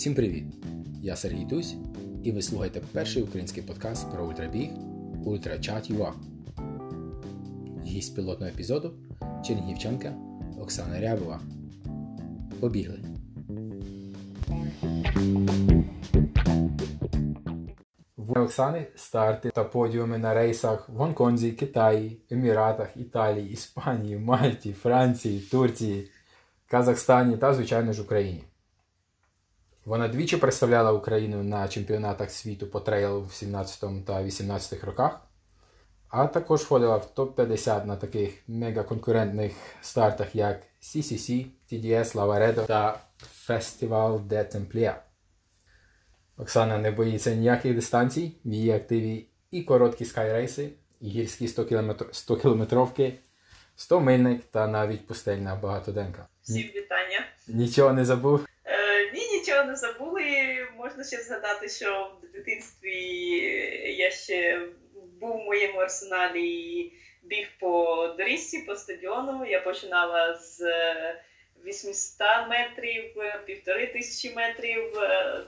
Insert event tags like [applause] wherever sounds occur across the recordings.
Всім привіт! Я Сергій Тусь, і ви слухаєте перший український подкаст про ультрабіг Ультрачат.ua. Гість пілотного епізоду чернігівчанка Оксана Рябова. Побігли! В Оксани старти та подіуми на рейсах в Гонконзі, Китаї, Еміратах, Італії, Іспанії, Мальті, Франції, Турції, Казахстані та, звичайно ж, Україні. Вона двічі представляла Україну на чемпіонатах світу по трейлу в 17 та 18 роках, а також входила в топ-50 на таких мегаконкурентних стартах, як CCC, TDS, Lavaredo та Festival de Templier. Оксана не боїться ніяких дистанцій, в її активі і короткі скайрейси, і гірські 100 кілометровки, 100 мильник та навіть пустельна багатоденка. Всім вітання. Нічого не забув? Е, нічого не забули. Можна ще згадати, що в дитинстві я ще був в моєму арсеналі і біг по доріжці, по стадіону. Я починала з 800 метрів, півтори тисячі метрів,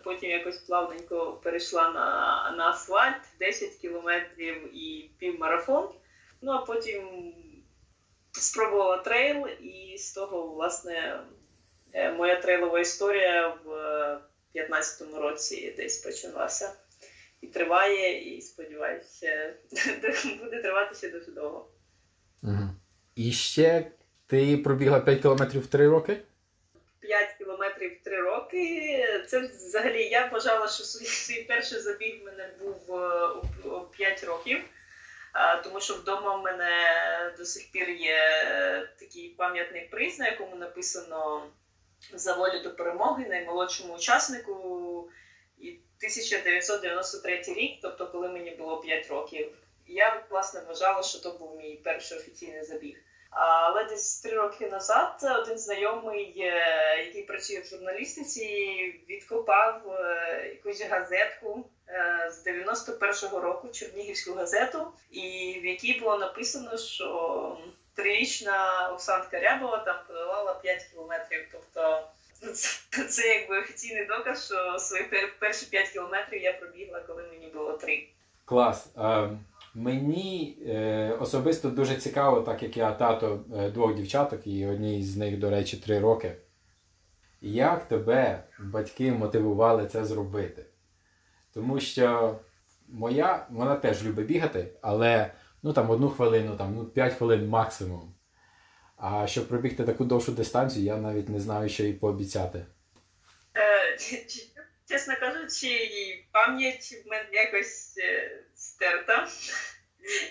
потім якось плавненько перейшла на на асфальт, 10 кілометрів і півмарафон. Ну а потім спробувала трейл, і з того, власне, моя трейлова історія в 2015 році десь почалася. І триває, і сподіваюся, [laughs] буде тривати ще дуже довго. Угу. І ще ти пробігла 5 кілометрів в 3 роки? 5 кілометрів в 3 роки. Це взагалі я вважала, що свій перший забіг в мене був у 5 років, тому що вдома в мене до сих пір є такий пам'ятний приз, на якому написано за волю до перемоги наймолодшому учаснику. І 1993 рік, тобто коли мені було 5 років, я власне вважала, що то був мій перший офіційний забіг. Але десь три роки назад один знайомий, який працює в журналістиці, відкопав якусь газетку з 91-го року, Чернігівську газету, і в якій було написано, що трирічна Оксанка Рябова там подолала 5 кілометрів. Тобто це, це якби офіційний доказ, що свої перші 5 кілометрів я пробігла, коли мені було 3. Клас. Мені е, особисто дуже цікаво, так як я тато е, двох дівчаток, і одній з них, до речі, 3 роки. Як тебе батьки мотивували це зробити? Тому що моя, вона теж любить бігати, але ну там одну хвилину, там ну 5 хвилин максимум. А щоб пробігти таку довшу дистанцію, я навіть не знаю, що їй пообіцяти. Е, чесно кажучи, пам'ять в мене якось стерта.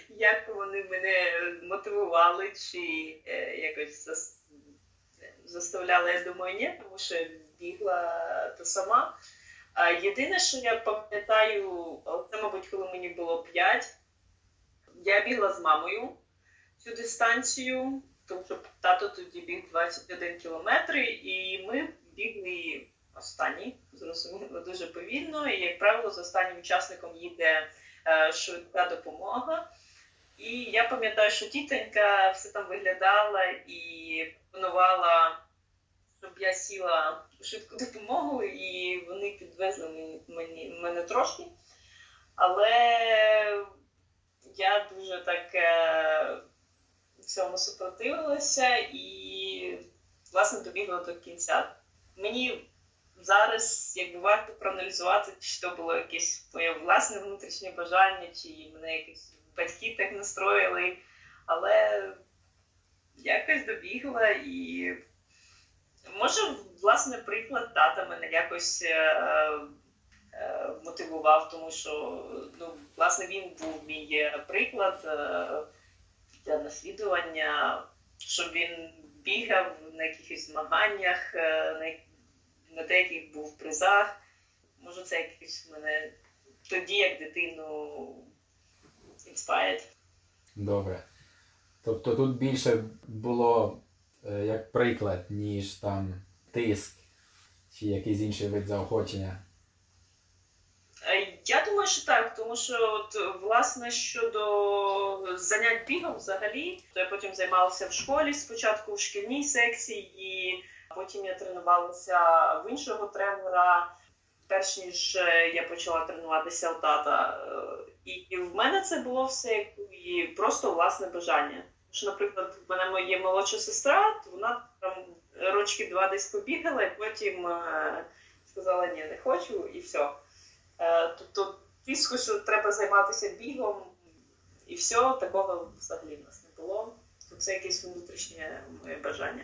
Як вони мене мотивували, чи якось заставляли, я думаю, ні, тому що бігла то сама. Єдине, що я пам'ятаю, це, мабуть, коли мені було 5, я бігла з мамою цю дистанцію, тому що тато тоді біг 21 кілометр, і ми бігли останні, зрозуміло, дуже повільно. І, як правило, з останнім учасником їде е, швидка допомога. І я пам'ятаю, що тітонька все там виглядала і пропонувала, щоб я сіла у швидку допомогу, і вони підвезли мені, мені мене трошки. Але я дуже так цьому супротивилася і, власне, добігла до кінця. Мені зараз якби варто проаналізувати, чи то було якесь моє власне внутрішнє бажання, чи мене якісь батьки так настроїли, але якось добігла і. Може, власне, приклад тата мене якось е, мотивував, тому що ну, власне він був мій приклад е, для наслідування, щоб він бігав на якихось змаганнях, на, на деяких був призах. Може, це якось мене тоді, як дитину, інспайрить. Добре. Тобто тут більше було як приклад, ніж там тиск чи якийсь інший вид заохочення? Думаю, що так, тому що от, власне щодо занять бігом взагалі, то я потім займалася в школі спочатку в шкільній секції, потім я тренувалася в іншого тренера. перш ніж е, я почала тренуватися у тата. Е, і в мене це було все і просто власне бажання. Що, наприклад, в мене моя молодша сестра, вона там рочки два десь побігала, і потім е, сказала, ні, не хочу, і все. Тобто тиску, що треба займатися бігом, і все, такого взагалі в нас не було. Це якесь внутрішнє моє бажання.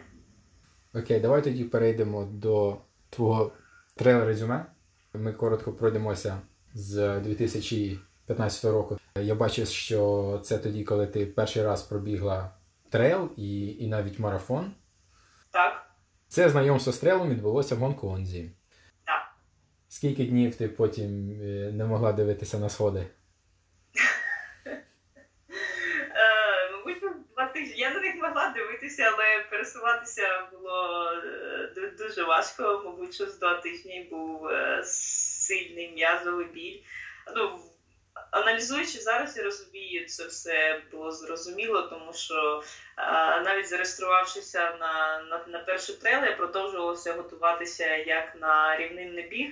Окей, давай тоді перейдемо до твого трейл резюме. Ми коротко пройдемося з 2015 року. Я бачив, що це тоді, коли ти перший раз пробігла трейл і і навіть марафон. Так. Це знайомство з трейлом відбулося в Гонконзі. Скільки днів ти потім е, не могла дивитися на сходи? Я на них могла дивитися, але пересуватися було е, дуже важко. Мабуть, що з два тижні був е, сильний м'язовий біль. Ну, Аналізуючи зараз, я розумію, це все було зрозуміло, тому що навіть зареєструвавшися на на, на перший трейл, я продовжувалася готуватися як на рівнинний біг,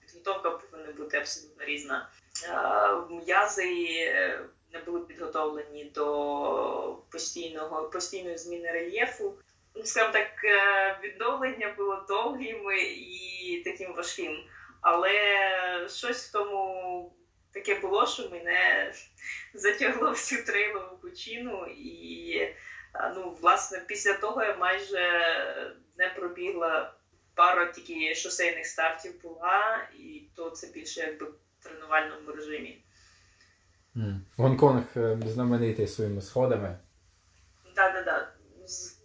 підготовка повинна бути абсолютно різна. М'язи е, не були підготовлені до постійного постійної зміни рельєфу. Ну, скажімо так, е, відновлення було довгим і таким важким. Але щось в тому таке було, що мене затягло всю трейлову пучину. І ну, власне після того я майже не пробігла пару тільки шосейних стартів була, і то це більше якби в тренувальному режимі. Mm. Гонконг е, знаменитий своїми сходами. Так, так, так.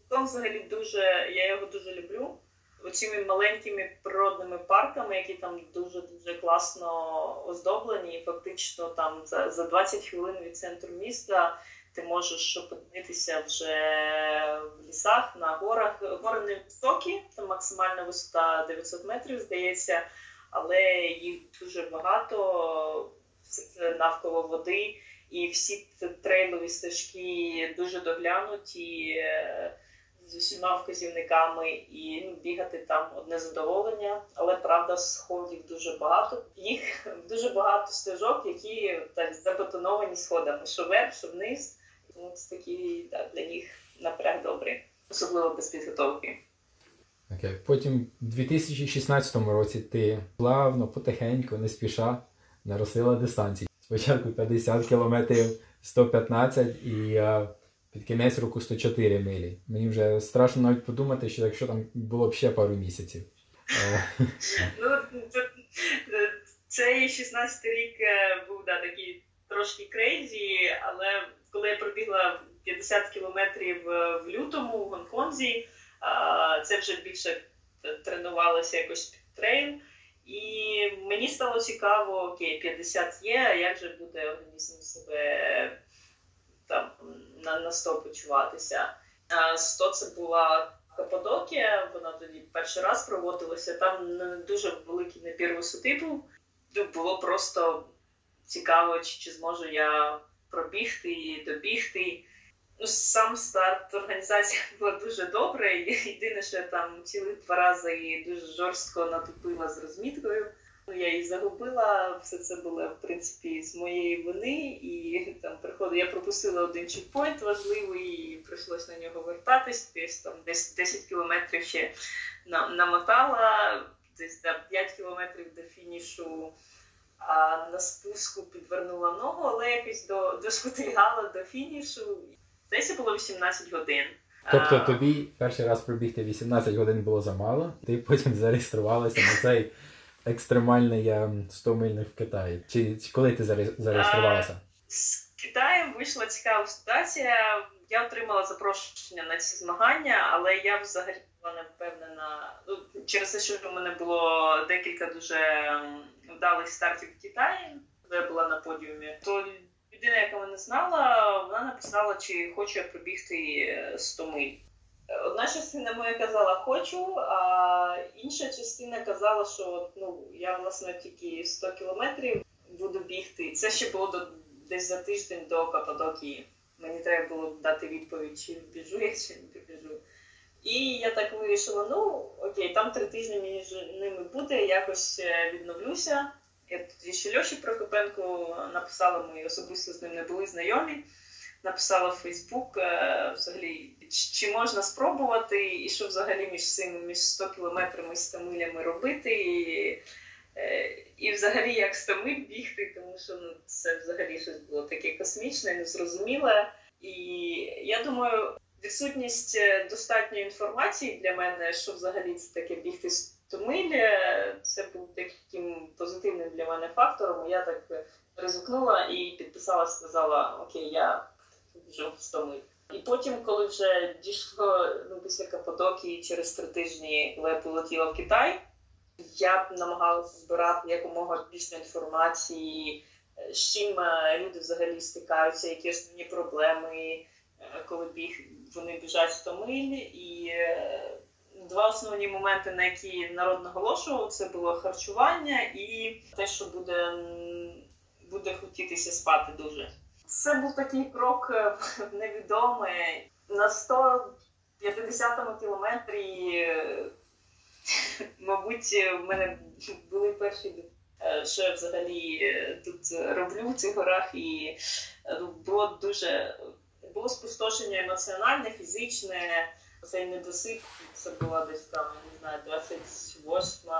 Гонконг взагалі дуже, я його дуже люблю. Оціми маленькими природними парками, які там дуже дуже класно оздоблені, і фактично там за за 20 хвилин від центру міста ти можеш опинитися вже в лісах, на горах. Гори не високі, там максимальна висота 900 метрів, здається, але їх дуже багато навколо води, і всі трейлові стежки дуже доглянуті е, з усіма вказівниками, і ну, бігати там одне задоволення, але правда, сходів дуже багато. Їх [laughs] дуже багато стежок, які так забетоновані сходами, що вверх, що вниз. Тому це такі так, для них напряг добрий, особливо без підготовки. Окей. Потім у 2016 році ти плавно, потихеньку, не спіша наростила дистанції. Спочатку 50 кілометрів 115 і а, під кінець року 104 милі. Мені вже страшно навіть подумати, що якщо там було б ще пару місяців. Ну, Цей 16 рік е, був да, такий трошки крейзі, але коли я пробігла 50 кілометрів е, в лютому в Гонконзі, це вже більше тренувалося якось під трейл. І мені стало цікаво, окей, 50 є, а як же буде організм себе там на на 100 почуватися? 100 це була Каппадокія, вона тоді перший раз проводилася. Там дуже великий набір висоти був. Було просто цікаво, чи, чи зможу я пробігти і добігти. Ну, Сам старт організація [laughs] була дуже добра. Єдине, що я там цілих два рази і дуже жорстко натупила з розміткою. Ну, Я її загубила, все це було в принципі з моєї вини, і там приходу я пропустила один чекпоінт важливий, і прийшлося на нього вертатись. Десь там десь 10 кілометрів ще намотала, десь за 5 кілометрів до фінішу. А на спуску підвернула ногу, але якось до дошкутильгала до фінішу. Здається, було 18 годин. Тобто тобі перший раз пробігти 18 годин було замало, ти потім зареєструвалася на цей екстремальний 100 мильних в Китаї. Чи, чи коли ти зареєструвалася? З Китаєм вийшла цікава ситуація. Я отримала запрошення на ці змагання, але я взагалі була не впевнена. Ну, через те, що в мене було декілька дуже вдалих стартів в Китаї, де я була на подіумі, то людина, яка мене знала, вона написала, чи хочу я пробігти 100 е, миль. Одна частина моя казала хочу, а інша частина казала, що ну, я власне тільки 100 кілометрів буду бігти. Це ще було до, десь за тиждень до Каппадокії. Мені треба було дати відповідь, чи біжу я, чи не біжу. І я так вирішила: ну окей, там три тижні між ними буде, якось е, відновлюся. Я тоді ще Льоші Прокопенко написала, ми особисто з ним не були знайомі. Написала в Фейсбук е, взагалі, чи можна спробувати, і що взагалі між цим між 100 кілометрами з Тамилями робити. І, і взагалі як з бігти, тому що ну, це взагалі щось було таке космічне, незрозуміле. І я думаю, відсутність е, достатньої інформації для мене, що взагалі це таке бігти з Томилі, це був таким позитивним для мене фактором. Я так ризикнула і підписала, сказала: Окей, я вже в Томиль. І потім, коли вже дійшло ну, після Каппадокії через три тижні, коли я полетіла в Китай, я б намагалася збирати якомога більше інформації, з чим е, люди взагалі стикаються, які основні проблеми, е, коли біг вони біжать в Томиль. І е, два основні моменти, на які народ наголошував, це було харчування і те, що буде, буде хотітися спати дуже. Це був такий крок в невідоме. На 150-му кілометрі, [laughs] мабуть, в мене були перші, що я взагалі тут роблю в цих горах, і було дуже було спустошення емоціональне, фізичне. Цей недосип, це була десь там, не знаю, 28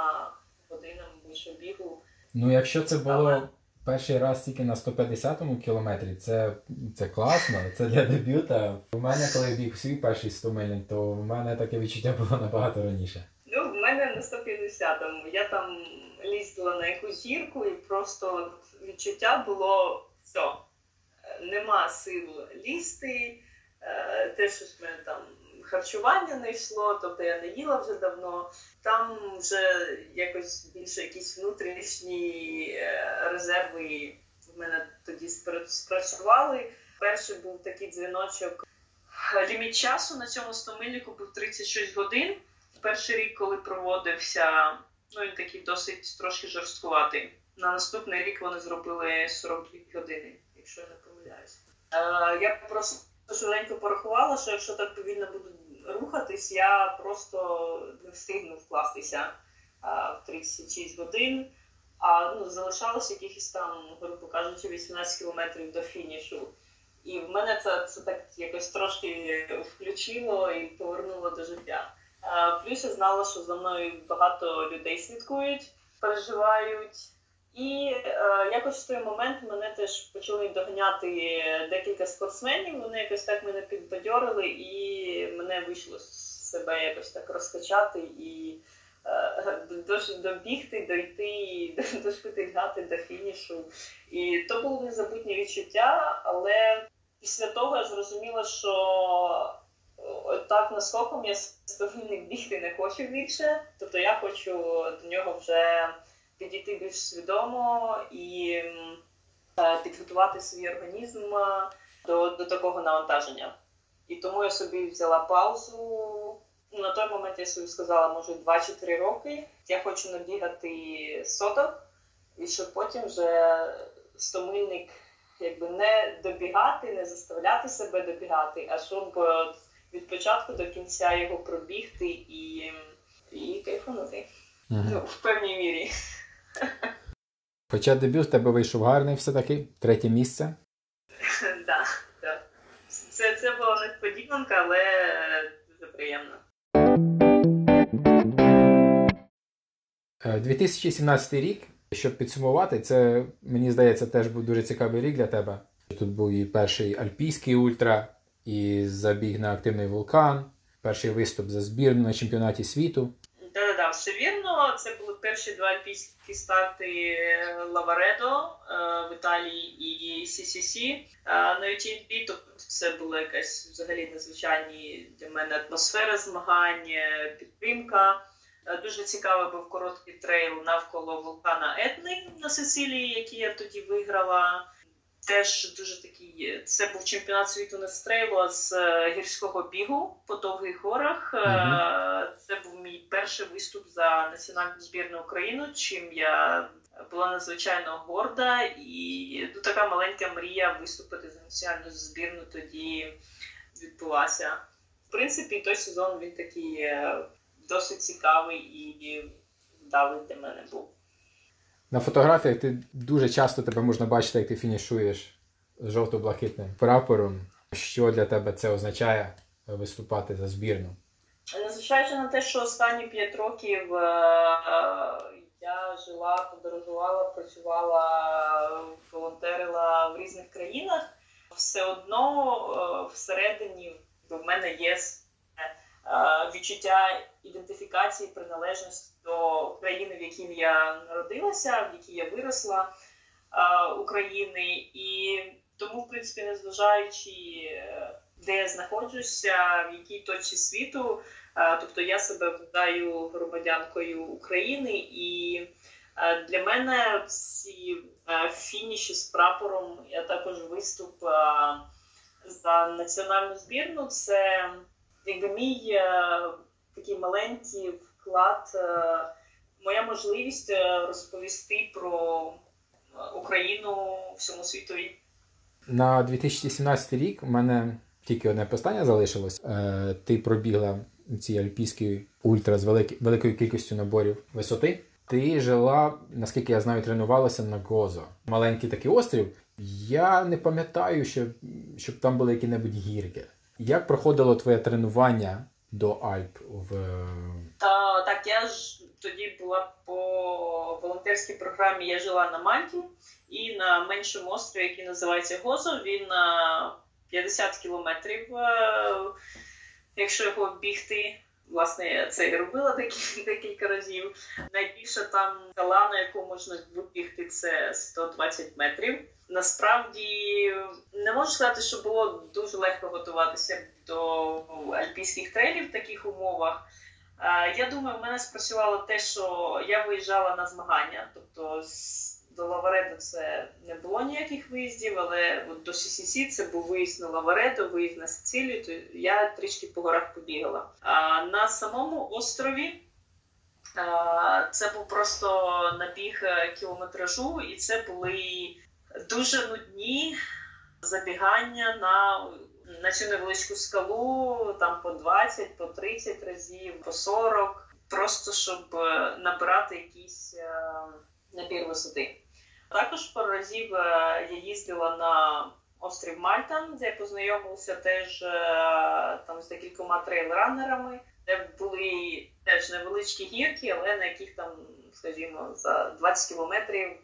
година вийшов бігу. Ну, якщо це було Але... перший раз тільки на 150-му кілометрі, це це класно, це для дебюта. У мене, коли біг свій перший 100 мильник, то в мене таке відчуття було набагато раніше. Мене на 150-му. Я там лізла на якусь гірку і просто відчуття було все. Нема сил лізти, е, те, що в мене там харчування не йшло, тобто я не їла вже давно. Там вже якось більше якісь внутрішні е, резерви в мене тоді спрацювали. Перший був такий дзвіночок. Ліміт часу на цьому стомильнику був 36 годин. Перший рік, коли проводився, ну він такий досить трошки жорсткуватий. На наступний рік вони зробили 42 години, якщо я не помиляюся. Е, я просто швиденько порахувала, що якщо так повільно буду рухатись, я просто не встигну вкластися а, в 36 годин. А ну, залишалося якихось там, грубо кажучи, 18 кілометрів до фінішу. І в мене це це так якось трошки включило і повернуло. А, плюс я знала, що за мною багато людей слідкують, переживають. І е, якось в той момент мене теж почали доганяти декілька спортсменів. Вони якось так мене підбадьорили, і мене вийшло себе якось так розкачати і е, добігти, дойти, [laughs] дошпитигати до фінішу. І то було незабутнє відчуття, але після того я зрозуміла, що так наскоком я стовільник бігти не хочу більше. Тобто я хочу до нього вже підійти більш свідомо і е, підготувати свій організм е, до, до такого навантаження. І тому я собі взяла паузу. На той момент я собі сказала, може, 2 чи 3 роки. Я хочу набігати соток, і щоб потім вже стомильник якби не добігати, не заставляти себе добігати, а щоб від початку до кінця його пробігти і і кайфанути. Угу. Ну, в певній мірі. Хоча дебют в тебе вийшов гарний все-таки, третє місце. [laughs] Так, так. Це, це була несподіванка, але дуже приємно. 2017 е, рік, щоб підсумувати, це, мені здається, теж був дуже цікавий рік для тебе. Тут був і перший альпійський ультра, і забіг на активний вулкан, перший виступ за збірну на чемпіонаті світу. Так, да, все вірно. Це були перші два альпійські старти Лаваредо е, в Італії і CCC е, на UTMB. Тобто це була якась взагалі незвичайні для мене атмосфера змагань, підтримка. Е, дуже цікавий був короткий трейл навколо вулкана Етни на Сицилії, який я тоді виграла. Теж дуже такий. Це був чемпіонат світу не з трейлу, а з гірського бігу по довгих горах. Mm-hmm. Це був мій перший виступ за національну збірну України, чим я була надзвичайно горда, і ну, така маленька мрія виступити за національну збірну тоді відбулася. в принципі, той сезон він такий е, досить цікавий і вдалий для мене був. На фотографіях ти дуже часто тебе можна бачити, як ти фінішуєш жовто-блакитним прапором. Що для тебе це означає виступати за збірну? Незважаючи на те, що останні п'ять років е, я жила, подорожувала, працювала, волонтерила в різних країнах, все одно е, всередині в мене є е, відчуття ідентифікації, приналежності до країни, в якій я народилася, в якій я виросла України, і тому, в принципі, незважаючи де я знаходжуся, в якій точці світу. Тобто я себе вважаю громадянкою України, і для мене ці фініші з прапором, а також виступ за національну збірну це якби мій такий маленький вклад, моя можливість розповісти про Україну всьому світові. На 2017 рік у мене тільки одне питання залишилось. Е, Ти пробігла ці альпійські ультра з велик... великою кількістю наборів висоти. Ти жила, наскільки я знаю, тренувалася на Гозо. Маленький такий острів. Я не пам'ятаю, щоб, щоб там були які-небудь гірки. Як проходило твоє тренування до Альп? в... Та, Так, я ж тоді була по волонтерській програмі, я жила на Мальті і на меншому острові, який називається Гозо, він на 50 кілометрів, е, якщо його бігти. Власне, я це і робила декілька разів. Найбільша там скала, на яку можна вибігти, це 120 метрів. Насправді не можу сказати, що було дуже легко готуватися до альпійських трейлів в таких умовах. Е, я думаю, в мене спрацювало те, що я виїжджала на змагання, тобто до Лавареду це не було ніяких виїздів, але от до Сісісі це був виїзд на Лаваредо, виїзд на Сицилію, то я трішки по горах побігала. А на самому острові це був просто набіг е, кілометражу, і це були дуже нудні забігання на на цю невеличку скалу, там по 20, по 30 разів, по 40, просто щоб е, набирати якийсь е, набір висоти. Також пару разів е, я їздила на острів Мальта, де я познайомилася теж там з декількома трейлранерами, де були теж невеличкі гірки, але на яких там, скажімо, за 20 кілометрів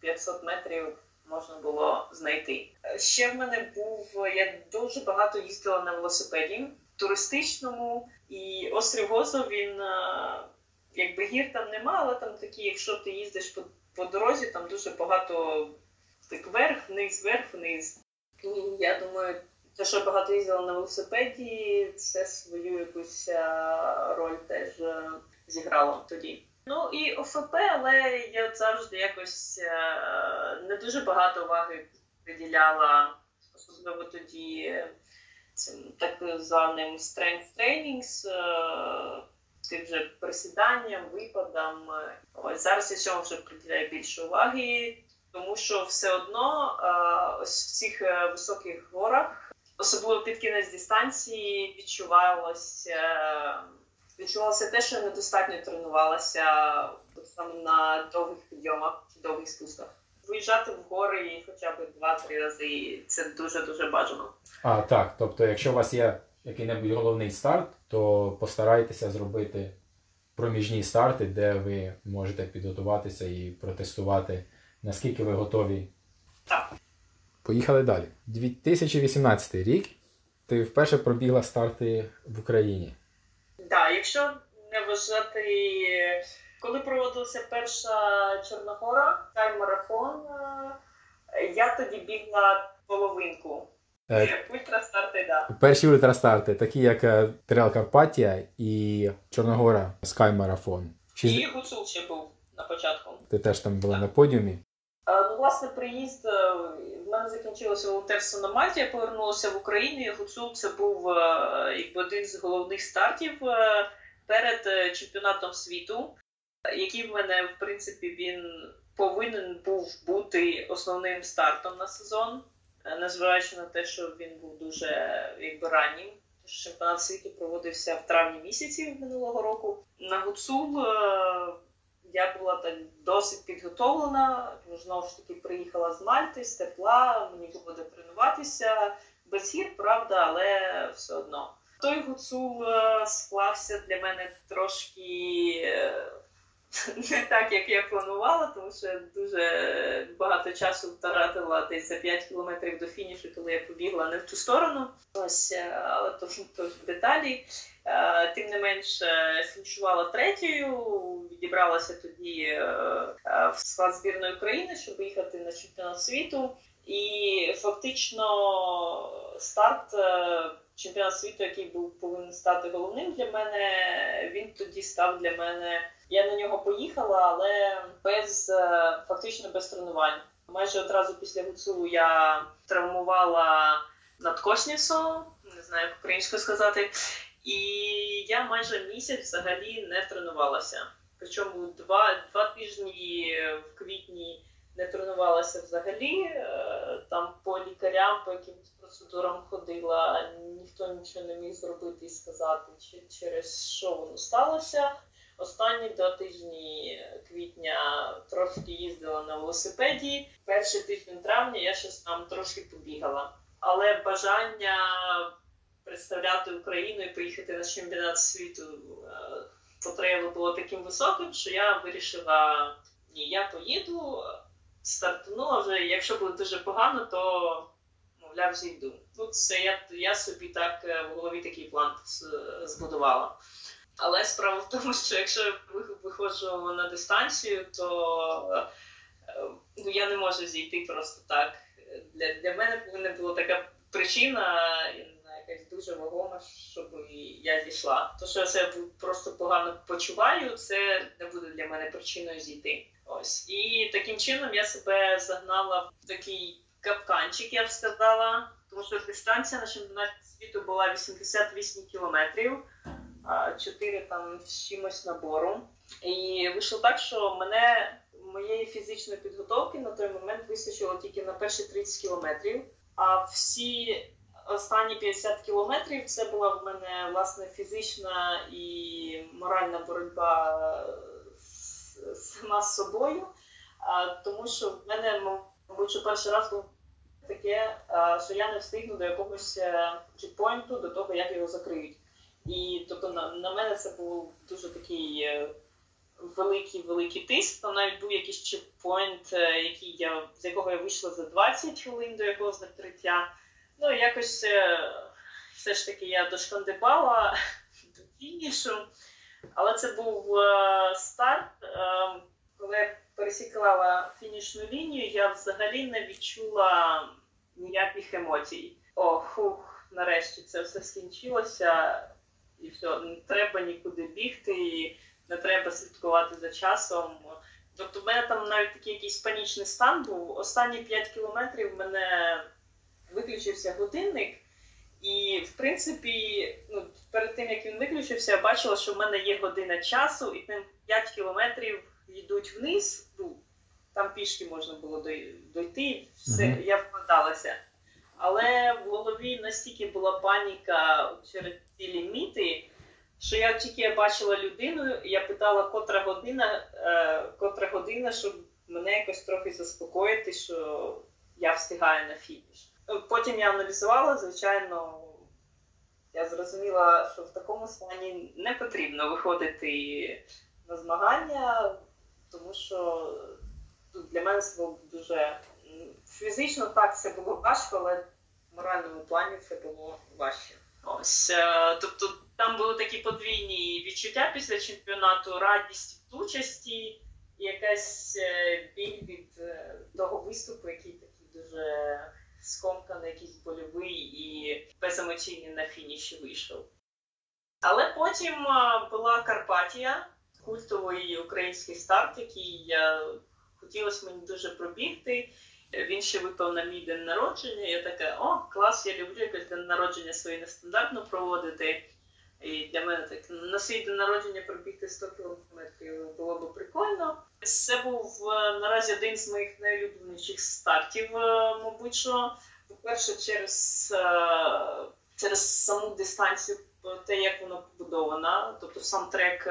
500 метрів можна було знайти. Ще в мене був я дуже багато їздила на велосипеді туристичному, і острів Гозо він е, якби гір там нема, але там такі, якщо ти їздиш по по дорозі там дуже багато так вверх, вниз, вверх, вниз. І я думаю, те, що я багато їздила на велосипеді, це свою якусь роль теж е, зіграло тоді. Ну і ОФП, але я завжди якось е, не дуже багато уваги приділяла, особливо тоді цим так званим strength trainings, е, тим же присіданням, випадам. Ось зараз я цьому вже приділяю більше уваги, тому що все одно ось в цих е, високих горах, особливо під кінець дистанції, відчувалося. Відчувалося те, що я недостатньо тренувалася саме на довгих підйомах чи довгих спусках. Виїжджати в гори хоча б два-три рази це дуже дуже бажано. А так, тобто, якщо у вас є який-небудь головний старт, то постарайтеся зробити проміжні старти, де ви можете підготуватися і протестувати, наскільки ви готові. Так. Поїхали далі. 2018 рік ти вперше пробігла старти в Україні. Якщо не вважати, коли проводилася перша Чорногора, тайм-марафон, е, я тоді бігла половинку. Е, ультрастарти, да. Перші ультрастарти, такі як е, Трел Карпатія і Чорногора Sky Marathon. І Гуцул ще був на початку. Ти теж там була так. на подіумі. А, ну, власне, приїзд е, в мене закінчилося волонтерство на Мальті, я повернулася в Україну. і Гуцул це був якби один з головних стартів перед чемпіонатом світу, який в мене, в принципі, він повинен був бути основним стартом на сезон. Е, незважаючи на те, що він був дуже якби раннім, чемпіонат світу проводився в травні місяці минулого року. На Гуцул е, я була так досить підготовлена. Знову ж таки, приїхала з Мальти, з тепла, мені було де тренуватися. Без гір, правда, але все одно. Той гуцул е, склався для мене трошки е, не так, як я планувала, тому що дуже багато часу втратила десь за 5 кілометрів до фінішу, коли я побігла не в ту сторону. Ось, е, але то, то в деталі. Тим не менш, фінішувала третьою, відібралася тоді в склад збірної України, щоб їхати на чемпіонат світу. І фактично старт чемпіонат світу, який був повинен стати головним для мене, він тоді став для мене. Я на нього поїхала, але без фактично без тренувань. Майже одразу після гуцулу я травмувала надкосніцу, не знаю, як українською сказати, і я майже місяць взагалі не тренувалася. Причому два, два тижні в квітні не тренувалася взагалі. Е, там по лікарям, по якимось процедурам ходила, ніхто нічого не міг зробити і сказати, чи через що воно сталося. Останні два тижні квітня трошки їздила на велосипеді. Перший тиждень травня я щось там трошки побігала. Але бажання представляти Україну і поїхати на чемпіонат світу е, по трейлу було таким високим, що я вирішила, ні, я поїду, стартанула вже. Якщо буде дуже погано, то мовляв зійду. Ну, це я я собі так е, в голові такий план збудувала. Але справа в тому, що якщо я виходжу на дистанцію, то е, ну, я не можу зійти просто так. Для для мене повинна була така причина, якась дуже вагома, щоб я зійшла. То, що я себе просто погано почуваю, це не буде для мене причиною зійти. Ось і таким чином я себе загнала в такий капканчик, я б сказала, тому що дистанція на чемпіонаті світу була 88 кілометрів, 4 там з чимось набору. І вийшло так, що мене моєї фізичної підготовки на той момент вистачило тільки на перші 30 кілометрів. А всі останні 50 кілометрів це була в мене власне фізична і моральна боротьба сама з собою, тому що в мене, мабуть, перший раз був таке, що я не встигну до якогось е, чекпоінту, до того, як його закриють. І тобто на, на мене це був дуже такий е, великий великий тиск. Там навіть був якийсь чекпоінт, е, який я з якого я вийшла за 20 хвилин до якогось закриття. Ну якось все ж таки я дошкандибала до фінішу. Але це був е, старт. Е, коли я пересікала фінішну лінію, я взагалі не відчула ніяких емоцій. О, фух, нарешті це все скінчилося, і все, не треба нікуди бігти, і не треба слідкувати за часом. Тобто, в мене там навіть такий якийсь панічний стан був. Останні 5 кілометрів в мене виключився годинник. І, в принципі, ну, перед тим як він виключився, я бачила, що в мене є година часу, і тим 5 кілометрів йдуть вниз. Ну, Там пішки можна було дойти, все, mm-hmm. я вкладалася. Але в голові настільки була паніка через ці ліміти, що я тільки бачила людину, я питала, котра година, е, котра година, щоб мене якось трохи заспокоїти, що я встигаю на фініш. Потім я аналізувала, звичайно, я зрозуміла, що в такому стані не потрібно виходити на змагання, тому що для мене це було дуже фізично так це було важко, але в моральному плані це було важче. Ось, е, тобто там були такі подвійні відчуття після чемпіонату, радість від участі і якась е, біль від е, того виступу, який такий дуже скомканий, якийсь больовий і беземоційний на фініші вийшов. Але потім була Карпатія, культовий український старт, який я хотілося мені дуже пробігти. Він ще випав на мій день народження. Я така, о, клас, я люблю якось день народження свої нестандартно проводити. І для мене так на свій день народження пробігти 100 кілометрів було б прикольно. Це був е, наразі один з моїх найулюбленіших стартів, е, мабуть, що по-перше, через е, через саму дистанцію, те, як вона побудована. Тобто сам трек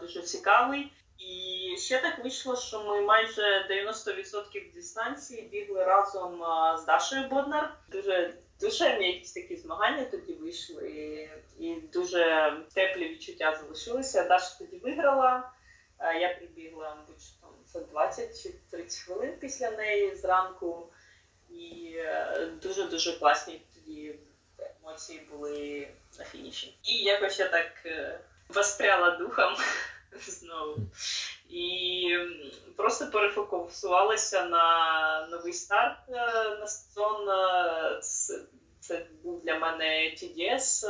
дуже цікавий. І ще так вийшло, що ми майже 90% дистанції бігли разом з Дашою Боднар. Дуже душевні якісь такі змагання тоді вийшли, і дуже теплі відчуття залишилися. Даша тоді виграла. Е, я прибігла, мабуть, там за 20 чи 30 хвилин після неї зранку. І дуже дуже класні тоді емоції були на фініші. І якось я так е, воспряла духом [laughs] знову. І просто перефокусувалася на новий старт е, на сезон. Е, це, це був для мене TDS.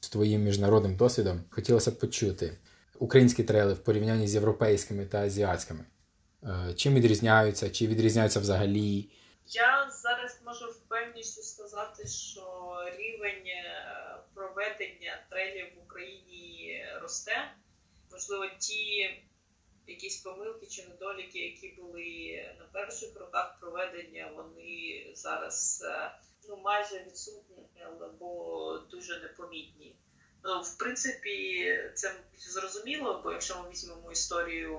З твоїм міжнародним досвідом хотілося б почути українські трейли в порівнянні з європейськими та азіатськими. Чим відрізняються, чи відрізняються взагалі? Я зараз можу впевністю сказати, що рівень е, проведення трейлів в Україні росте. Можливо, ті якісь помилки чи недоліки, які були на перших роках проведення, вони зараз е, ну, майже відсутні або дуже непомітні. Ну, В принципі, це зрозуміло, бо якщо ми візьмемо історію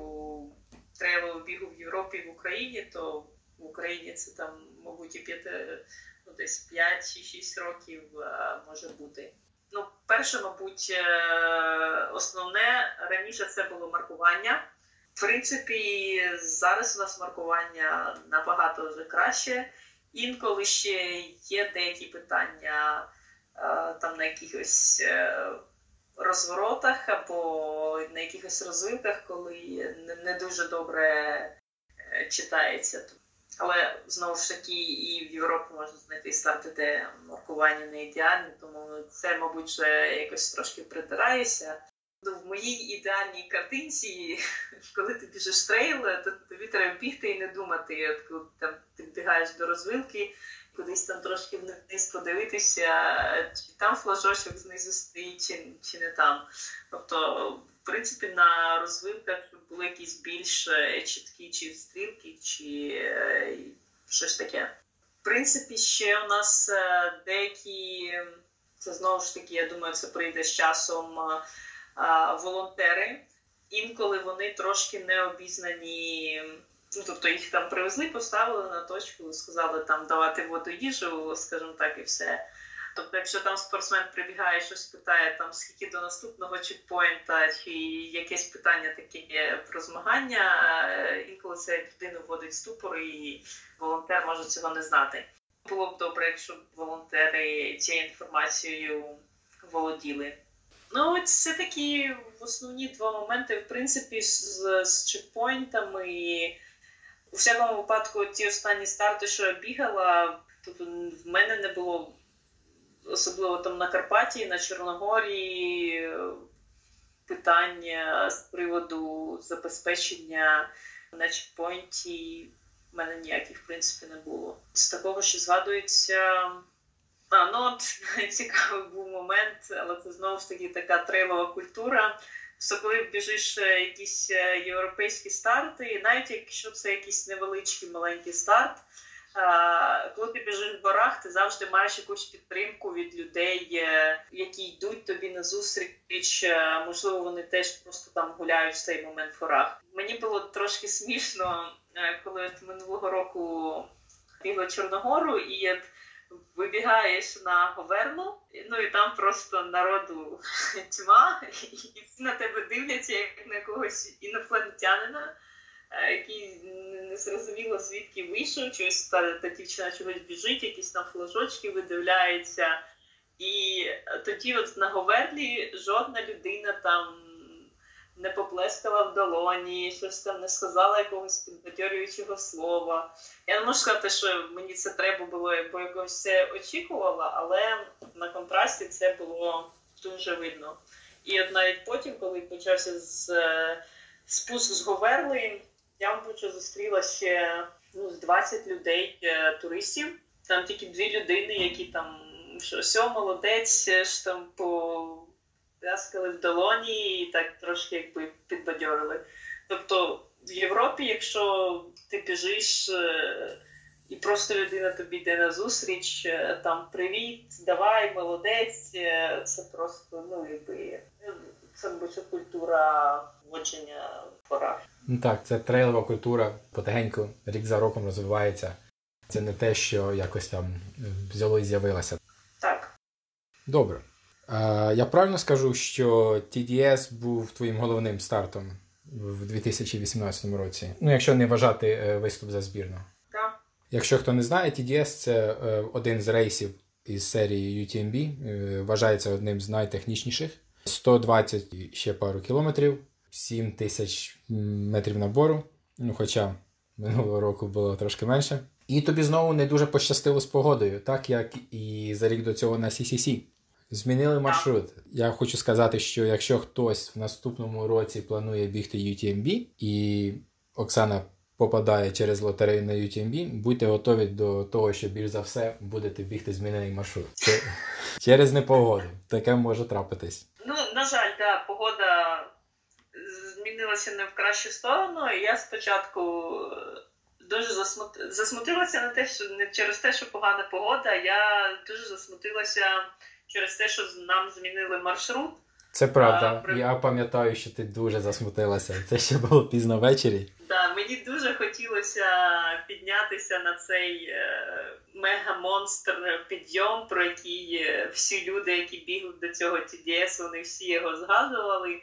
трейлового бігу в Європі в Україні, то в Україні це там, мабуть, і 5, ну, десь 5 чи 6 років може бути. Перше, мабуть, е, основне раніше це було маркування. В принципі, зараз у нас маркування набагато вже краще. Інколи ще є деякі питання е, там на якихось е, розворотах або на якихось розвилках, коли не дуже добре читається. Але знову ж таки і в Європі можна знайти старти, де маркування не ідеальне, тому це, мабуть, вже якось трошки притирається. Ну, в моїй ідеальній картинці, [laughs] коли ти біжиш трейл, то тобі треба бігти і не думати. От коли там ти вбігаєш до розвилки, кудись там трошки вниз подивитися, чи там флажочок знизу стоїть, чи, чи не там. Тобто, принципі, на розвилках були якісь більш е, чіткі чи стрілки, чи е, щось таке. В принципі, ще у нас е, деякі, це знову ж таки, я думаю, це прийде з часом волонтери. Інколи вони трошки не обізнані. Ну, тобто їх там привезли, поставили на точку, сказали там давати воду їжу, скажімо так, і все. Тобто, якщо там спортсмен прибігає, щось питає, там скільки до наступного чекпоінта, чи якесь питання таке є про змагання, е, інколи це людину вводить ступор, і волонтер може цього не знати. Було б добре, якщо б волонтери цією інформацією володіли. Ну, це такі основні два моменти, в принципі, з, з чекпоінтами. У всякому випадку, ті останні старти, що я бігала, тобто в мене не було особливо там на Карпаті, на Чорногорії, питання з приводу забезпечення на чекпоінті в мене ніяких в принципі не було. З такого, що згадується. А, ну от [laughs] цікавий був момент, але це знову ж таки така трейлова культура. Коли біжиш е, якісь е, європейські старти, навіть якщо це якийсь невеличкий маленький старт, коли ти біжиш в горах, ти завжди маєш якусь підтримку від людей, е, які йдуть тобі на зустріч. Е, можливо, вони теж просто там гуляють в цей момент в горах. Мені було трошки смішно, е, коли от минулого року бігла Чорногору і вибігаєш на Говерну, ну і там просто народу [laughs] тьма, і всі на тебе дивляться як на когось інопланетянина. Е, який не зрозуміло звідки вийшов, чогось та, та дівчина чогось біжить, якісь там флажочки видивляється. І тоді, от на Говерлі, жодна людина там не поплескала в долоні, щось там не сказала якогось підбадьорюючого слова. Я не можу сказати, що мені це треба було, бо якось це очікувала, але на контрасті це було дуже видно. І от навіть потім, коли почався з е, спуск з Говерли, я мабуть, зустріла ще ну, з 20 людей е, туристів. Там тільки дві людини, які там що сьо, молодець, е, ж там пов'язкали в долоні і так трошки якби підбадьорили. Тобто в Європі, якщо ти біжиш, е, і просто людина тобі йде на зустріч, там привіт, давай, молодець. Це просто, ну, якби, це культура водження пора. Ну так, це трейлова культура потихеньку рік за роком розвивається. Це не те, що якось там взяло і з'явилося. Так. Добре. Е, я правильно скажу, що TDS був твоїм головним стартом в 2018 році. Ну, якщо не вважати е, виступ за збірну. Так. Якщо хто не знає, TDS це е, один з рейсів із серії UTMB, е, вважається одним з найтехнічніших. 120 і ще пару кілометрів, 7 тисяч метрів набору. Ну, хоча минулого року було трошки менше. І тобі знову не дуже пощастило з погодою, так як і за рік до цього на CCC. Змінили маршрут. Я хочу сказати, що якщо хтось в наступному році планує бігти UTMB, і Оксана попадає через лотерею на UTMB, будьте готові до того, що більш за все будете бігти змінений маршрут. Це [laughs] через непогоду. Таке може трапитись. Ну, на жаль, да, погода змінилася не в кращу сторону. І я спочатку е, дуже засмут... засмутилася на те, що не через те, що погана погода, я дуже засмутилася через те, що нам змінили маршрут. Це правда. А, при- Я пам'ятаю, що ти дуже засмутилася. Це ще було пізно ввечері. Да, мені дуже хотілося піднятися на цей е, мега-монстр підйом, про який е, всі люди, які бігли до цього TDS, вони всі його згадували.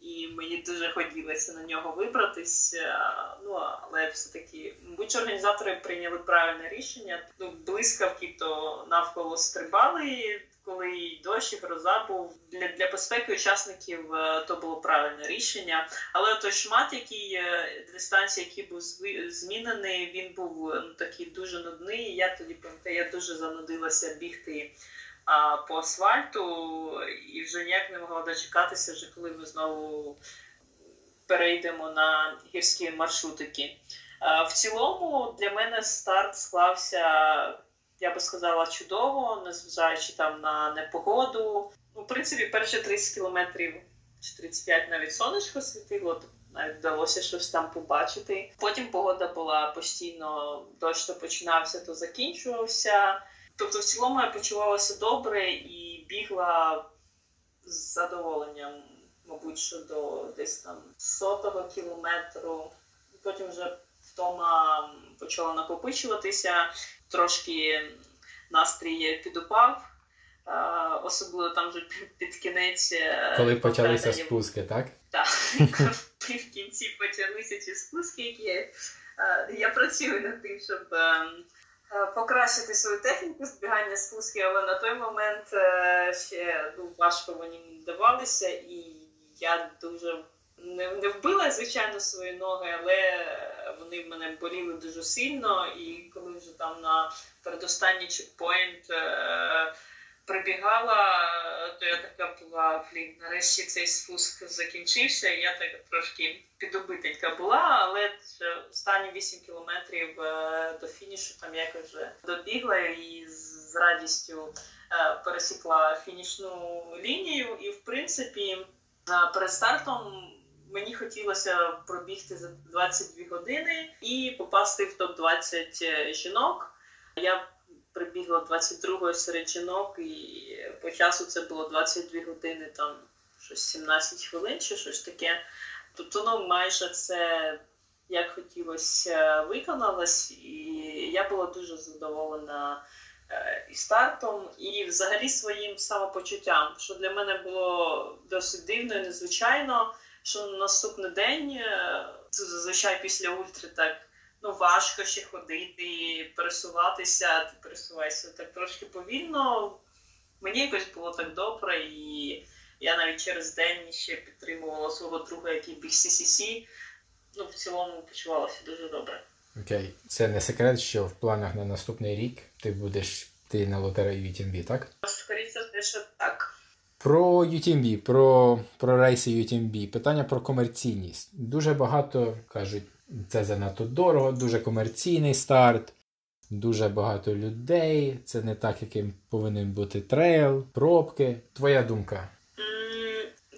І мені дуже хотілося на нього вибратись. е, Ну, але все-таки, мабуть, організатори прийняли правильне рішення. Ну, блискавки то навколо стрибали, коли і дощ, і гроза був. Для, для безпеки учасників е, то було правильне рішення. Але той шмат, який е, дистанції, який був змінений, він був ну, такий дуже нудний. Я тоді пам'ятаю, я дуже занудилася бігти по асфальту і вже ніяк не могла дочекатися, вже коли ми знову перейдемо на гірські маршрутики. А, в цілому для мене старт склався, я би сказала, чудово, незважаючи там на непогоду. Ну, принципі, перші 30 кілометрів чи 35 навіть сонечко світило, навіть вдалося щось там побачити. Потім погода була постійно, дощ то починався, то закінчувався. Тобто, в цілому я почувалася добре і бігла з задоволенням, мабуть, що до десь там сотого кілометру. Потім вже втома почала накопичуватися, трошки настрій підупав. Особливо там вже під- кінець. е, Коли почалися спуски, так? так, [laughs] в кінці почалися ці спуски, які е, я працюю над тим, щоб е, е, покращити свою техніку збігання спуски, але на той момент е, ще ну, важко мені давалися, і я дуже не, не вбила, звичайно, свої ноги, але вони в мене боліли дуже сильно. І коли вже там на передостанній чекпоінт е, прибігала, то я така була, блін, нарешті цей спуск закінчився, і я так трошки підобитенька була, але останні 8 кілометрів е, до фінішу там якось вже добігла і з радістю е, пересікла фінішну лінію. І, в принципі, е, перед стартом мені хотілося пробігти за 22 години і попасти в топ-20 жінок. Я прибігла 22-ї серед жінок, і по часу це було 22 години, там щось 17 хвилин чи щось таке. Тобто, ну, майже це як хотілося виконалось, і я була дуже задоволена е, і стартом, і взагалі своїм самопочуттям, що для мене було досить дивно і незвичайно, що на наступний день, е, зазвичай після ультри так ну, важко ще ходити, пересуватися, ти пересуваєшся так трошки повільно. Мені якось було так добре, і я навіть через день ще підтримувала свого друга, який біг CCC. Ну, в цілому почувалася дуже добре. Окей. Це не секрет, що в планах на наступний рік ти будеш ти на лотерею UTMB, так? Скоріше те, що так. Про UTMB, про, про рейси UTMB, питання про комерційність. Дуже багато кажуть, це занадто дорого, дуже комерційний старт, дуже багато людей. Це не так, яким повинен бути трейл, пробки. Твоя думка?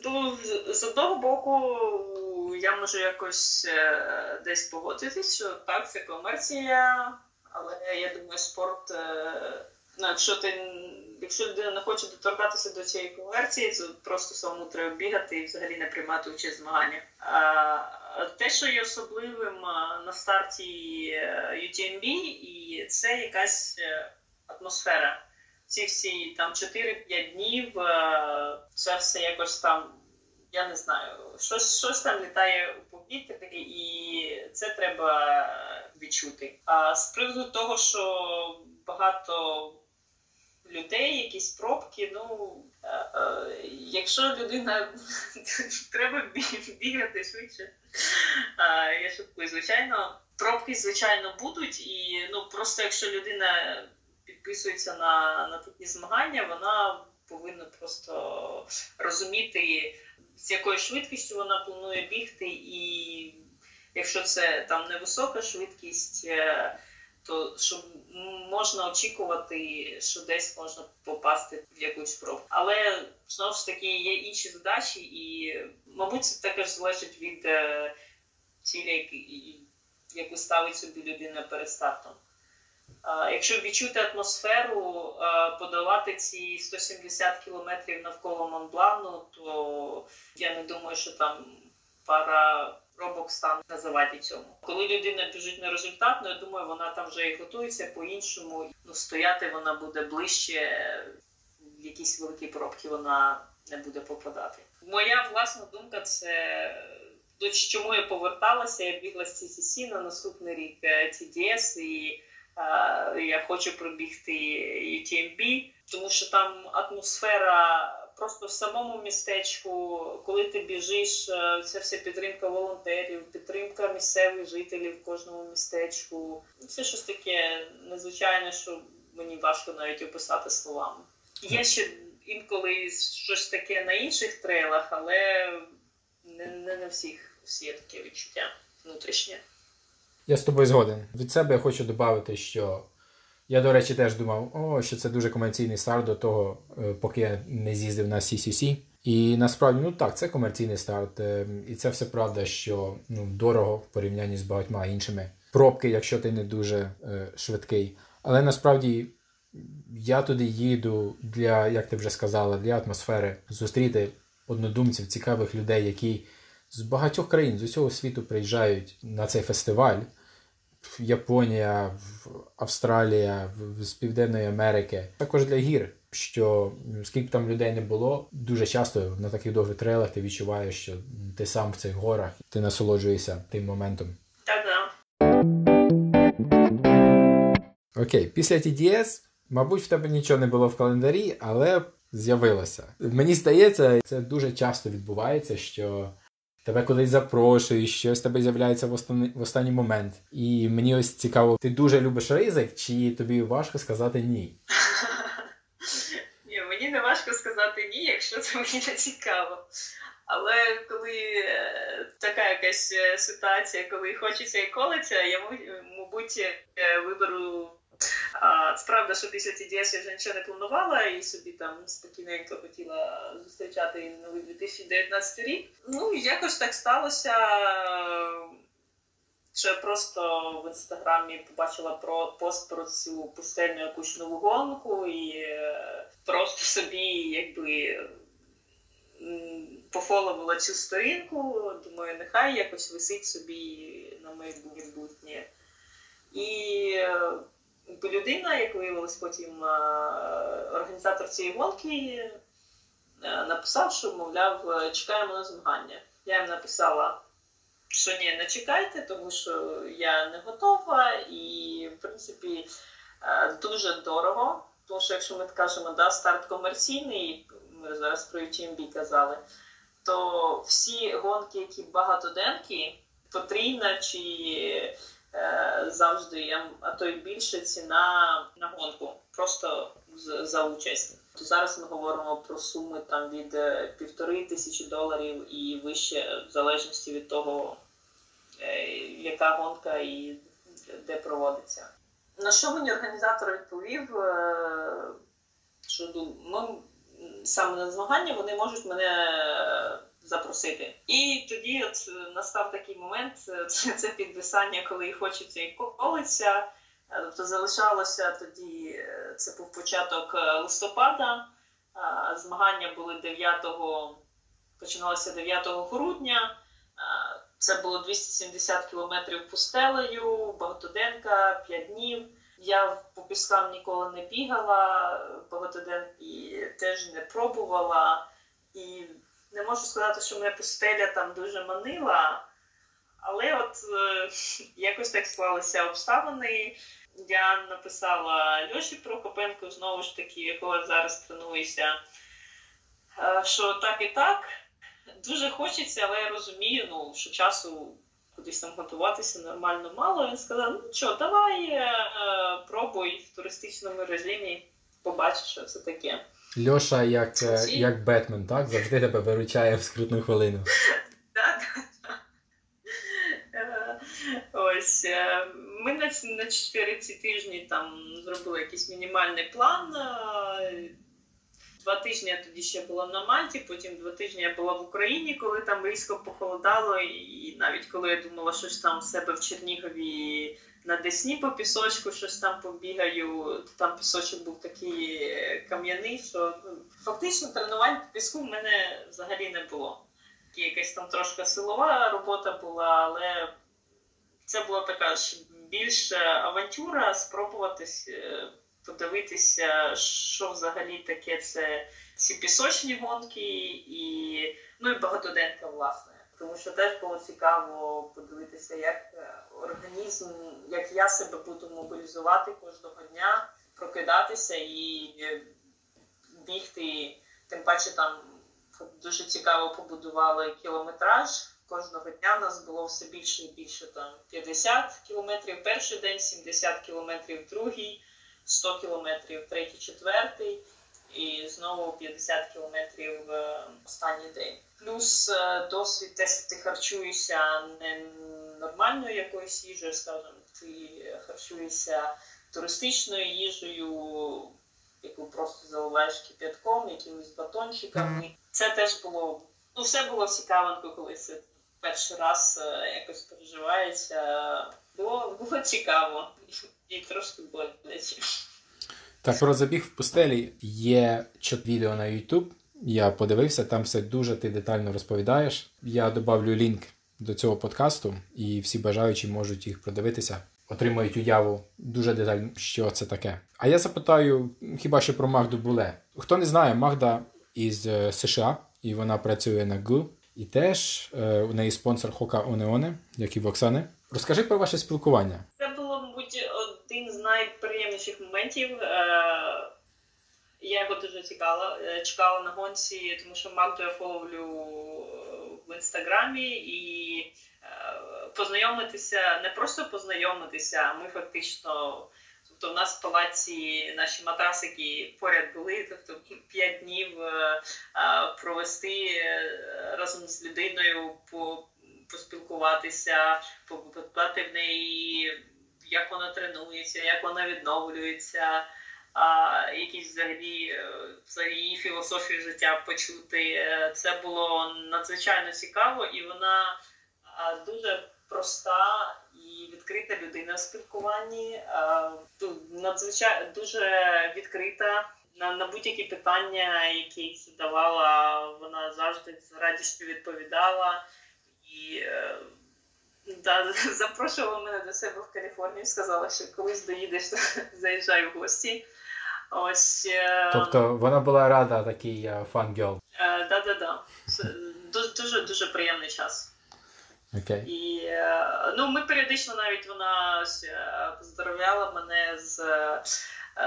Ну, з- одного боку, я можу якось е, десь погодитись, що так, це комерція, Але я думаю, спорт, е, ну, якщо ти якщо людина не хоче доторкатися до цієї конверсії, то просто самому треба бігати і взагалі не приймати участь в змаганнях. Те, що є особливим на старті UTMB, і це якась атмосфера. Ці всі там 4-5 днів, це все якось там я не знаю, щось щось там літає у повітрі, і це треба відчути. А з приводу того, що багато людей, якісь пробки, ну е, е, якщо людина [laughs] треба бігати швидше, я шуткую, звичайно, пробки, звичайно, будуть, і ну просто якщо людина підписується на, на такі змагання, вона повинна просто розуміти з якою швидкістю вона планує бігти, і якщо це там невисока швидкість, е, то щоб можна очікувати, що десь можна попасти в якусь пробу. Але знову ж таки є інші задачі, і, мабуть, це також залежить від е, цілі, яку ставить собі людина перед стартом. Якщо відчути атмосферу, подолати ці 170 кілометрів навколо Монблану, то я не думаю, що там пара робок стане називати цьому. Коли людина біжить на результат, ну я думаю, вона там вже і готується по-іншому. Ну, стояти вона буде ближче, в якісь великі пробки вона не буде попадати. Моя власна думка це. До чому я поверталася, я бігла з CCC на наступний рік TDS, е, і я хочу пробігти UTMB, тому що там атмосфера просто в самому містечку, коли ти біжиш, е, це вся підтримка волонтерів, підтримка місцевих жителів в кожному містечку. Це щось таке незвичайне, що мені важко навіть описати словами. Є ще інколи щось таке на інших трейлах, але не, не на всіх всі є таке відчуття внутрішнє. Я з тобою згоден. Від себе я хочу додати, що я, до речі, теж думав, о, що це дуже комерційний старт до того, е, поки я не з'їздив на CCC. І насправді, ну так, це комерційний старт. І це все правда, що ну, дорого в порівнянні з багатьма іншими пробки, якщо ти не дуже е, швидкий. Але насправді я туди їду для, як ти вже сказала, для атмосфери зустріти однодумців, цікавих людей, які з багатьох країн з усього світу приїжджають на цей фестиваль. Японія, Австралія, з Південної Америки, також для гір. Що скільки б там людей не було, дуже часто на таких довгих трейлах ти відчуваєш, що ти сам в цих горах, ти насолоджуєшся тим моментом. Так-так. Окей, після TDS, мабуть, в тебе нічого не було в календарі, але з'явилося. Мені здається, це дуже часто відбувається, що тебе кудись запрошують, щось тебе з'являється в останній, в останній момент. І мені ось цікаво, ти дуже любиш ризик, чи тобі важко сказати ні? Ні, мені не важко сказати ні, якщо це мені не цікаво. Але коли е, така якась е, ситуація, коли хочеться і колиться, я мабуть е, виберу а, Справда, що після TDS я вже нічого не планувала і собі там спокійненько хотіла зустрічати новий 2019 рік. Ну, якось так сталося, що я просто в інстаграмі побачила про пост про цю пустельну якусь нову гонку і е, просто собі якби. Пофоловила цю сторінку, думаю, нехай якось висить собі на майбутнє. І е, людина, як виявилось потім е, організатор цієї гонки, е, написав, що, мовляв, чекаємо на змагання. Я їм написала, що ні, не чекайте, тому що я не готова, і, в принципі, е, дуже дорого. Тому що, якщо ми кажемо, да, старт комерційний, ми зараз про UTMB казали, то всі гонки, які багатоденки, потрійна чи Е, завжди, а то й більше ціна на гонку, просто за участь. То зараз ми говоримо про суми там від е, півтори тисячі доларів і вище, в залежності від того, е, яка гонка і де проводиться. На що мені організатор відповів? Що ну, саме на змагання вони можуть мене запросити. І тоді от настав такий момент, [laughs] це підписання, коли хочеться і колиться. Тобто залишалося тоді, це був початок листопада, змагання були 9 починалося 9 грудня. Це було 270 кілометрів пустелею, багатоденка, 5 днів. Я по піскам ніколи не бігала, багатоденки теж не пробувала. І не можу сказати, що мене пустеля там дуже манила. Але от е, [laughs] якось так склалися обставини. Я написала Льоші Прокопенко, знову ж таки, якого зараз тренуюся, е, що так і так. Дуже хочеться, але я розумію, ну, що часу кудись там готуватися нормально мало. Він сказав: ну що, давай е, пробуй в туристичному режимі, побачиш, що це таке. Льоша, як е, як Бетмен, так? Завжди тебе виручає в скрутну хвилину. Так, так. Е, ось е, ми на на чотири ці тижні там зробили якийсь мінімальний план. Два тижні я тоді ще була на Мальті, потім два тижні я була в Україні, коли там різко похолодало, і навіть коли я думала, що ж там в себе в Чернігові на Десні по пісочку, щось там побігаю, там пісочок був такий кам'яний, що ну, фактично тренувань по піску в мене взагалі не було. Якась там трошки силова робота була, але це була така ж більш авантюра спробуватись подивитися, що взагалі таке це ці пісочні гонки, і ну і багатоденка, власне. Тому що теж було цікаво подивитися, як е, організм, як я себе буду мобілізувати кожного дня, прокидатися і е, бігти. Тим паче там дуже цікаво побудували кілометраж. Кожного дня в нас було все більше і більше там 50 кілометрів перший день, 70 кілометрів другий. 100 кілометрів третій, четвертий, і знову 50 кілометрів е, останній день. Плюс е, досвід те, що ти харчуєшся не нормальною якоюсь їжею, скажімо, ти харчуєшся туристичною їжею, яку просто заливаєш кип'ятком, якимись батончиками. Це теж було ну все було цікавенько, коли це перший раз е, якось переживається. Було було цікаво і трошки боляче. Так, про забіг в пустелі є відео на YouTube. Я подивився, там все дуже ти детально розповідаєш. Я додавлю лінк до цього подкасту, і всі бажаючі можуть їх продивитися, отримають уяву дуже детально, що це таке. А я запитаю хіба що про Магду Буле. Хто не знає, Магда із е, США, і вона працює на ГУ. І теж е, у неї спонсор Хока Онеоне, як і в Оксани. Розкажи про ваше спілкування. Це було, мабуть, один з найприємніших моментів. Е, я його дуже цікала, е, чекала на гонці, тому що Магду я фоловлю в інстаграмі і познайомитися, не просто познайомитися, а ми фактично. Тобто в нас в палаці наші матрасики поряд були, тобто п'ять днів провести разом з людиною по поспілкуватися, попитати в неї, як вона тренується, як вона відновлюється, а, якісь взагалі, е, взагалі її філософію життя почути. Е, це було надзвичайно цікаво, і вона дуже проста і відкрита людина в спілкуванні. Надзвичайно дуже відкрита. На на будь-які питання, які задавала, вона завжди з радістю відповідала і е, да, [laughs] запрошувала мене до себе в Каліфорнію, сказала, що колись доїдеш, то [laughs] заїжджай в гості. Ось, е, Тобто вона була рада такий fan girl? Так, так, так. Дуже дуже приємний час. Okay. І е, ну, ми періодично навіть вона поздоровляла мене з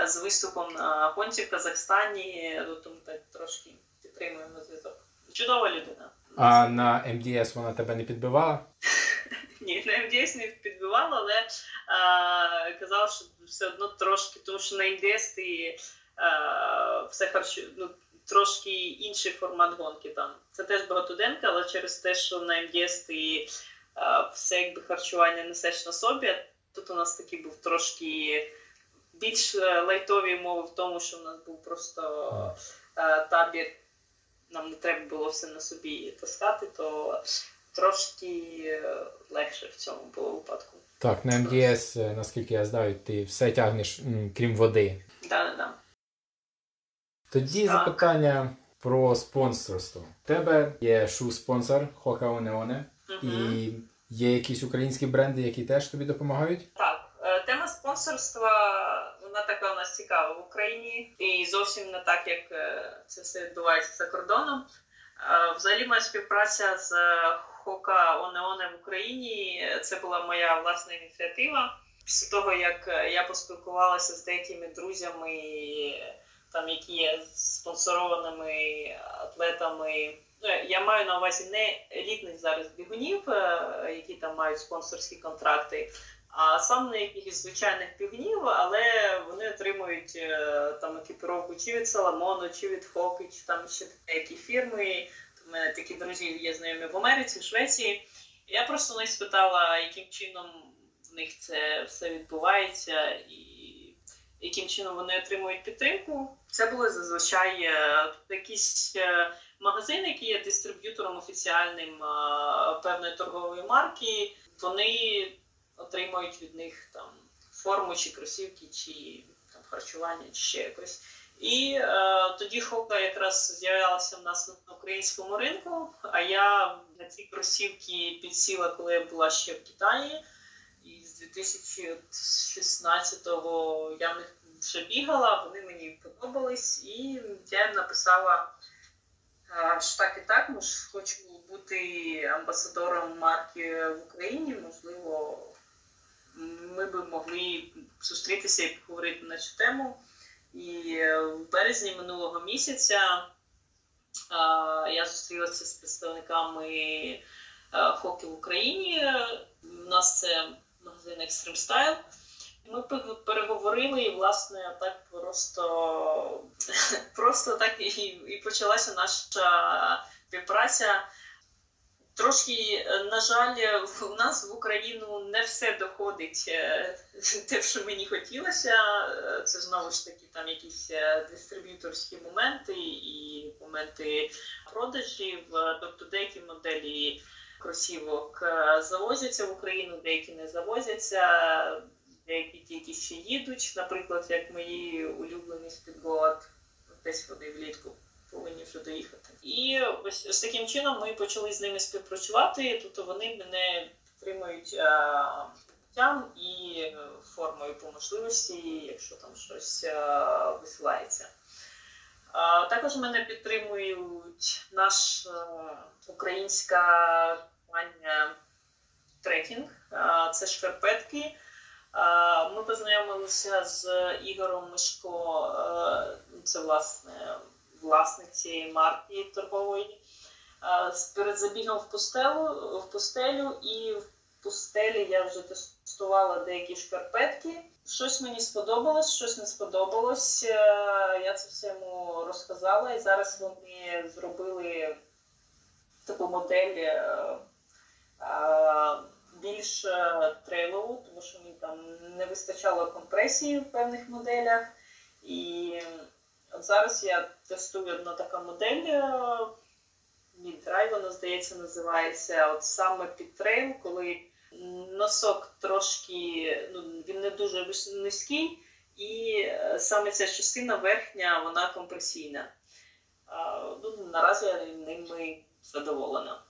з виступом на гонці в Казахстані, ну, тому так трошки підтримуємо зв'язок. Чудова людина. А на МДС вона тебе не підбивала? [laughs] Ні, на МДС не підбивала, але а, казала, що все одно трошки, тому що на МДС ти а, все харчу, ну, трошки інший формат гонки там. Це теж багатоденка, але через те, що на МДС ти а, все якби харчування несеш на собі. Тут у нас такий був трошки більш е, лайтові мови в тому, що в нас був просто а, табір нам не треба було все на собі таскати, то трошки е, легше в цьому було випадку. Так, на МДС, е, наскільки я знаю, ти все тягнеш, крім води. Да, да, да. Тоді Так. запитання про спонсорство. У тебе є шу-спонсор Хока Онеоне, і є якісь українські бренди, які теж тобі допомагають? Так, е, тема спонсорства вона така у нас цікава в Україні, і зовсім не так, як це все відбувається за кордоном. Взагалі, моя співпраця з Хока Онеоне в Україні це була моя власна ініціатива. Після того, як я поспілкувалася з деякими друзями, там які є спонсорованими атлетами. Ну, я маю на увазі не елітних зараз бігунів, е, які там мають спонсорські контракти, а саме якихось звичайних бігунів, але вони отримують е, там екіпіровку чи від Саламону, чи від Хоки, чи там ще деякі фірми. У мене такі друзі є знайомі в Америці, в Швеції. Я просто них спитала, яким чином в них це все відбувається, і яким чином вони отримують підтримку. Це були зазвичай е, якісь е, магазини, які є дистриб'ютором офіціальним е, певної торгової марки. Вони отримують від них там форму чи кросівки, чи там харчування, чи ще якось. І е, тоді Хока якраз з'являлася в нас на українському ринку. А я на ці кросівки підсіла, коли я була ще в Китаї. І з 2016-го я в них вже бігала, вони мені подобались, і я написала, е, що так і так, мож, хочу бути амбасадором марки в Україні. Можливо, ми би могли зустрітися і поговорити на цю тему. І в березні минулого місяця я зустрілася з представниками хоки в Україні. У нас це магазин Extreme Style. Ми пе- переговорили, і власне так просто, [laughs] просто так і, і почалася наша співпраця. Трошки, е, на жаль, в нас в Україну не все доходить е, [laughs] те, що мені хотілося. Е, Це знову ж таки там якісь е, дистриб'юторські моменти і моменти продажів. Е, Тобто деякі моделі кросівок е, завозяться в Україну, деякі не завозяться, деякі тільки ще їдуть. Наприклад, як мої улюблені Speedgoat, десь вони влітку повинні вже доїхати. І ось, ось таким чином ми почали з ними співпрацювати. Тобто вони мене підтримують е, і е, формою по можливості, якщо там щось е, висилається. Також мене підтримують наш українська компанія трекінг, це шкарпетки. Ми познайомилися з Ігорем Мишко, це власне власник цієї марки торгової. Е, Перед забігом в пустелю, в пустелю, і в пустелі я вже тестувала деякі шкарпетки. Щось мені сподобалось, щось не сподобалось. Е, Я це все йому розказала, і зараз вони зробили таку модель е, більш трейлову, тому що мені там не вистачало компресії в певних моделях. І зараз я тестую одна така модель. е, Міддрай, вона, здається, називається. От саме під трейл, коли носок трошки, ну, він не дуже низький, і е, саме ця частина верхня, вона компресійна. А, ну, наразі я ними задоволена.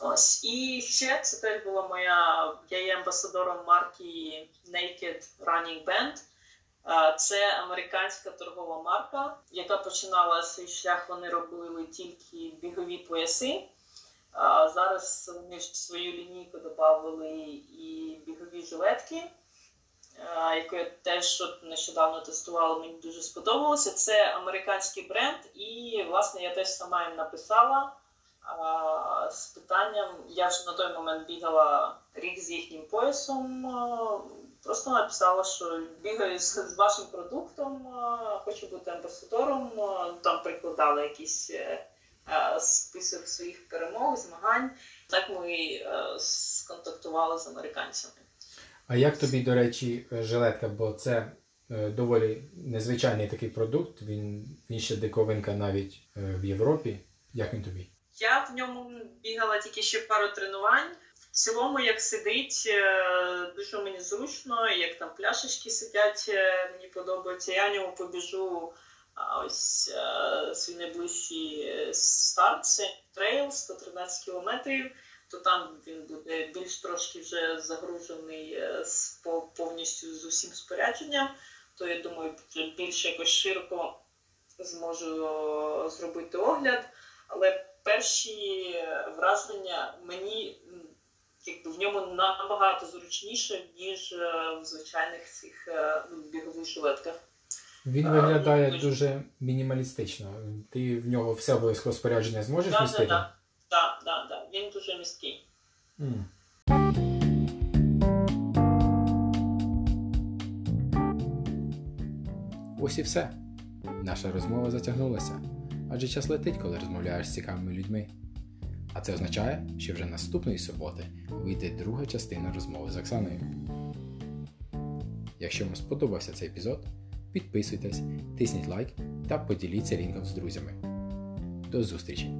Ось. І ще це теж була моя. Я є амбасадором марки Naked Running Band. Це американська торгова марка, яка починала свій шлях. Вони робили тільки бігові пояси. А Зараз вони в свою лінійку додали і бігові жилетки, яку я теж нещодавно тестувала, мені дуже сподобалося. Це американський бренд, і власне я теж сама їм написала з питанням. Я ж на той момент бігала рік з їхнім поясом. Просто написала, що бігаю з, з вашим продуктом, хочу бути амбасадором. Там прикладала якісь е, е, список своїх перемог, змагань. Так ми е, сконтактували з американцями. А як тобі, до речі, е, жилетка, бо це е, доволі незвичайний такий продукт, він, він ще диковинка навіть е, в Європі. Як він тобі? Я в ньому бігала тільки ще пару тренувань. В цілому, як сидить, дуже мені зручно, як там пляшечки сидять, е, мені подобається. Я ньому побіжу ось е, свій найближчий е, старт, це трейл 113 кілометрів, то там він буде більш трошки вже загружений повністю з усім спорядженням. То я думаю, більш якось широко зможу зробити огляд. Але перші враження мені якби в ньому набагато зручніше, ніж е, в звичайних цих е, ну, бігових жилетках. Він виглядає ну, дуже мінімалістично. Ти в нього все обов'язково спорядження зможеш Так, містити? так, так, так, так. Він дуже міський. М. Ось і все. Наша розмова затягнулася, адже час летить, коли розмовляєш з цікавими людьми. А це означає, що вже наступної суботи вийде друга частина розмови з Оксаною. Якщо вам сподобався цей епізод, підписуйтесь, тисніть лайк та поділіться лінком з друзями. До зустрічі!